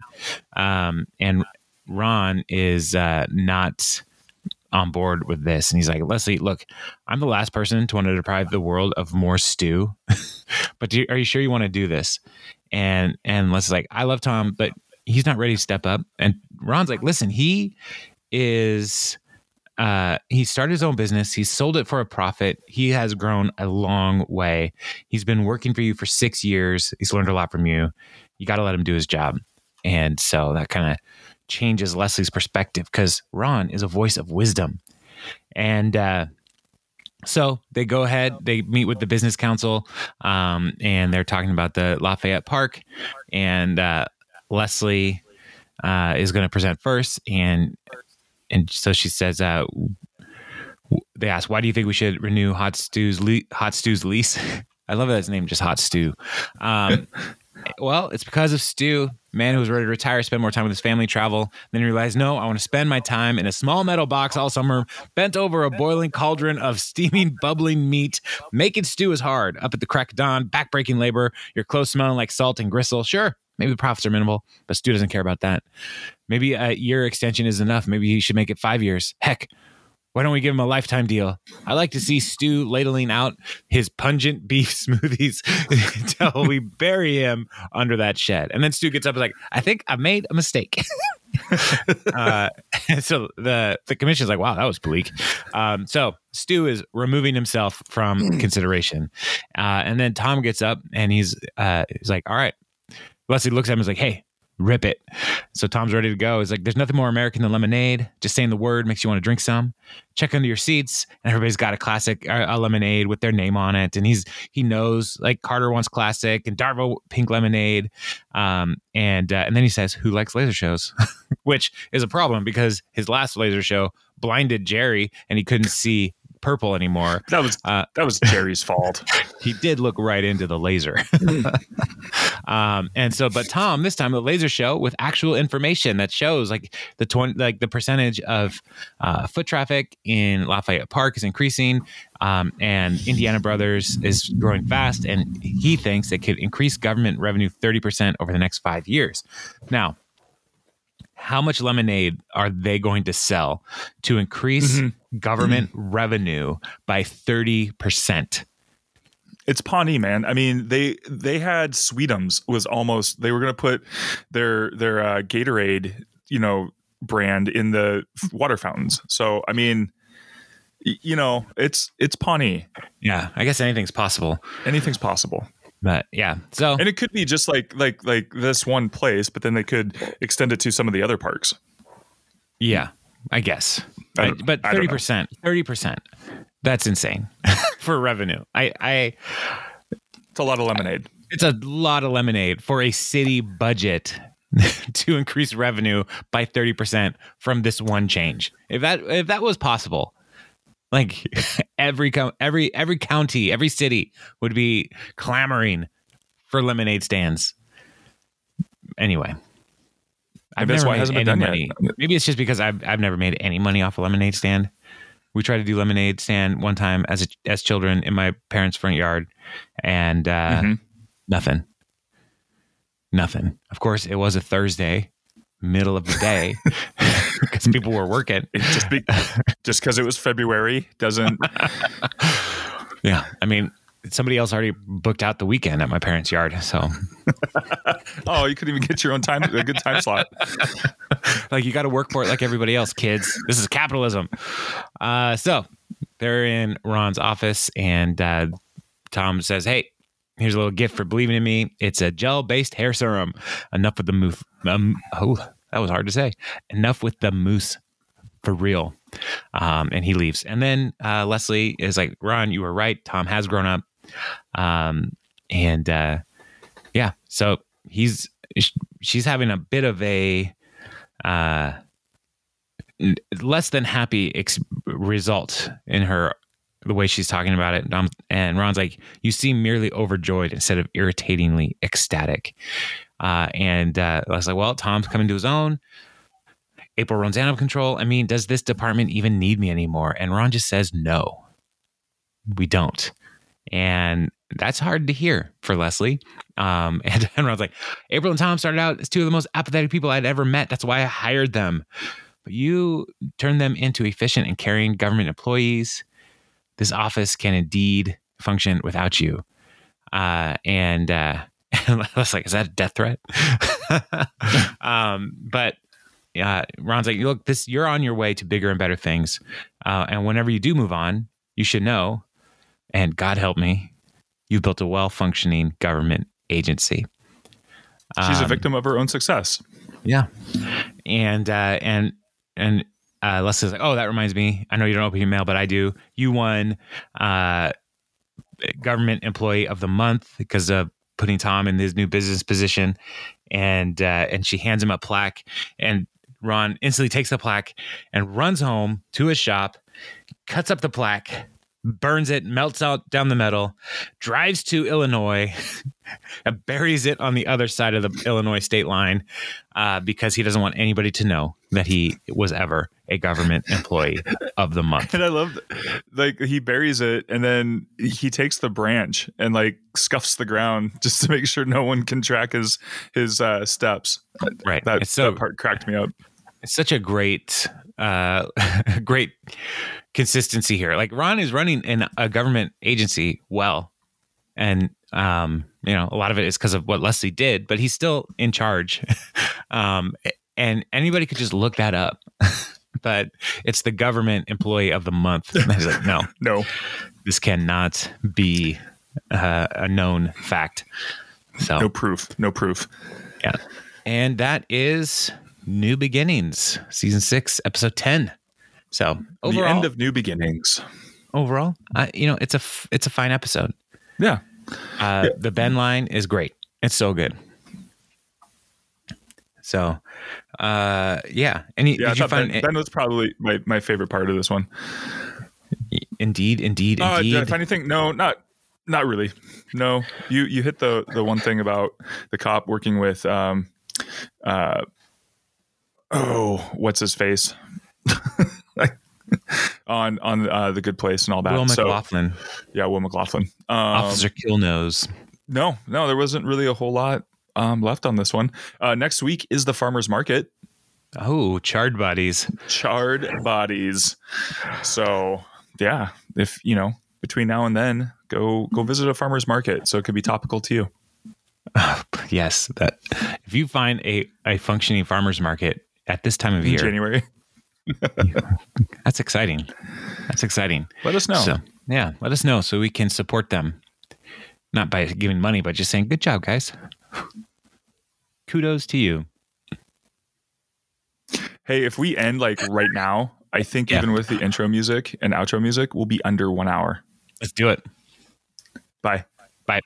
um, and Ron is uh, not on board with this. And he's like, Leslie, look, I'm the last person to want to deprive the world of more stew, (laughs) but you, are you sure you want to do this? And and Leslie's like, I love Tom, but he's not ready to step up. And Ron's like, listen, he is. Uh, he started his own business. He sold it for a profit. He has grown a long way. He's been working for you for six years. He's learned a lot from you. You got to let him do his job. And so that kind of changes Leslie's perspective because Ron is a voice of wisdom. And uh, so they go ahead, they meet with the business council, um, and they're talking about the Lafayette Park. And uh, Leslie uh, is going to present first. And and so she says, uh, they ask, why do you think we should renew Hot Stew's, le- Hot Stew's lease? (laughs) I love that his name just Hot Stew. Um, (laughs) well, it's because of Stew, man who was ready to retire, spend more time with his family, travel. Then he realized, no, I want to spend my time in a small metal box all summer, bent over a boiling cauldron of steaming, (laughs) bubbling meat. Making stew is hard. Up at the crack of dawn, backbreaking labor, your clothes smelling like salt and gristle. Sure, maybe the profits are minimal, but Stu doesn't care about that. Maybe a year extension is enough. Maybe he should make it five years. Heck, why don't we give him a lifetime deal? I like to see Stu ladling out his pungent (laughs) beef smoothies (laughs) until we bury him under that shed. And then Stu gets up and is like, I think I made a mistake. (laughs) uh, so the the commission's like, wow, that was bleak. Um, so Stu is removing himself from (clears throat) consideration. Uh, and then Tom gets up and he's uh, he's like, all right. Leslie looks at him and is like, hey, rip it. So Tom's ready to go. He's like, there's nothing more American than lemonade. Just saying the word makes you want to drink some. Check under your seats, and everybody's got a classic a lemonade with their name on it. And he's he knows like Carter wants classic and Darvo pink lemonade. Um, and uh, and then he says, "Who likes laser shows?" (laughs) Which is a problem because his last laser show blinded Jerry, and he couldn't see purple anymore. (laughs) That was uh, that was Jerry's fault. (laughs) he did look right into the laser. (laughs) um, and so, but Tom, this time the laser show with actual information that shows like the twenty, like the percentage of uh, foot traffic in Lafayette Park is increasing, um, and Indiana Brothers is growing fast, and he thinks it could increase government revenue thirty percent over the next five years. Now, how much lemonade are they going to sell to increase mm-hmm. government mm-hmm. revenue by 30%? It's Pawnee, man. I mean, they they had Sweetums was almost they were going to put their their uh, Gatorade, you know, brand in the water fountains. So, I mean, you know, it's it's Pawnee. Yeah, I guess anything's possible. Anything's possible. But yeah, so and it could be just like like like this one place, but then they could extend it to some of the other parks. Yeah, I guess. I I, but thirty percent, thirty percent. That's insane (laughs) for revenue. I, I. It's a lot of lemonade. It's a lot of lemonade for a city budget (laughs) to increase revenue by 30% from this one change. If that if that was possible, like (laughs) every every every county, every city would be clamoring for lemonade stands. Anyway, I've never why made any money. Yet. Maybe it's just because I've I've never made any money off a lemonade stand. We tried to do lemonade stand one time as a, as children in my parents' front yard, and uh, mm-hmm. nothing, nothing. Of course, it was a Thursday, middle of the day (laughs) because people were working. (laughs) Just be, just because it was February doesn't. (laughs) yeah, I mean, somebody else already booked out the weekend at my parents' yard. So, (laughs) oh, you couldn't even get your own time, a good time slot. like you got to work for it, like everybody else, kids. This is capitalism. Uh, so they're in Ron's office, and uh, Tom says, "Hey, Here's a little gift for believing in me. It's a gel based hair serum. Enough with the move. Um, oh, that was hard to say. Enough with the moose for real. Um, and he leaves. And then uh, Leslie is like, Ron, you were right. Tom has grown up. Um, and uh, yeah, so he's she's having a bit of a uh, less than happy ex- result in her the way she's talking about it. Um, and Ron's like, you seem merely overjoyed instead of irritatingly ecstatic. Uh, and uh, I was like, well, Tom's coming to his own. April runs out of control. I mean, does this department even need me anymore? And Ron just says, no, we don't. And that's hard to hear for Leslie. Um, (laughs) and, and Ron's like, April and Tom started out as two of the most apathetic people I'd ever met. That's why I hired them. But you turn them into efficient and caring government employees. This office can indeed function without you. Uh, and uh, (laughs) I was like, is that a death threat? (laughs) um, but uh, Ron's like, look, this you're on your way to bigger and better things. Uh, and whenever you do move on, you should know, and God help me, you've built a well functioning government agency. She's a Um, victim of her own success. yeah, and uh, and and uh, Leslie's like, oh, that reminds me. I know you don't open your mail, but I do. You won uh, government employee of the month because of putting Tom in his new business position, and uh, and she hands him a plaque, and Ron instantly takes the plaque and runs home to his shop, cuts up the plaque. Burns it, melts out down the metal, drives to Illinois, (laughs) and buries it on the other side of the Illinois state line uh, because he doesn't want anybody to know that he was ever a government employee of the month. (laughs) And I love, like, he buries it and then he takes the branch and like scuffs the ground (laughs) just to make sure no one can track his his uh, steps. Right. That, so that part cracked me up. it's such a great, uh, (laughs) great consistency here. Like Ron is running in a government agency well, and um, you know a lot of it is because of what Leslie did, but he's still in charge. (laughs) um, and anybody could just look that up. (laughs) but it's the government employee of the month. And I was like, no, No, this cannot be uh, a known fact. So no proof. No proof. yeah, and that is New Beginnings, season six, episode ten. So overall, the end of new beginnings. overall, uh, you know, it's a f- it's a fine episode. Yeah. Uh, The Ben line is great. It's so good. So, uh, yeah. Any Yeah, did you find? ben, ben was probably my, my favorite part of this one. indeed, indeed, Uh, did I indeed. find anything? No, not not really. No, you you hit the the one thing about the cop working with um uh oh what's his face (laughs) on on uh, the good place and all that. Will so McLaughlin, yeah, Will McLaughlin. Um, Officer Killnose. no, no, there wasn't really a whole lot um, left on this one. Uh, next week is the farmers market. Oh, charred bodies. charred bodies. So yeah, if you know between now and then, go go visit a farmer's market. So it could be topical to you. (laughs) Yes, that if you find a, a functioning farmers market at this time of in year, January. (laughs) (laughs) that's exciting. That's exciting. Let us know. So yeah, let us know so we can support them. Not by giving money, but just saying, good job, guys. Kudos to you. hey, if we end like right now, I think Yeah. even with the intro music and outro music, we'll be under one hour. Let's do it. Bye. Bye.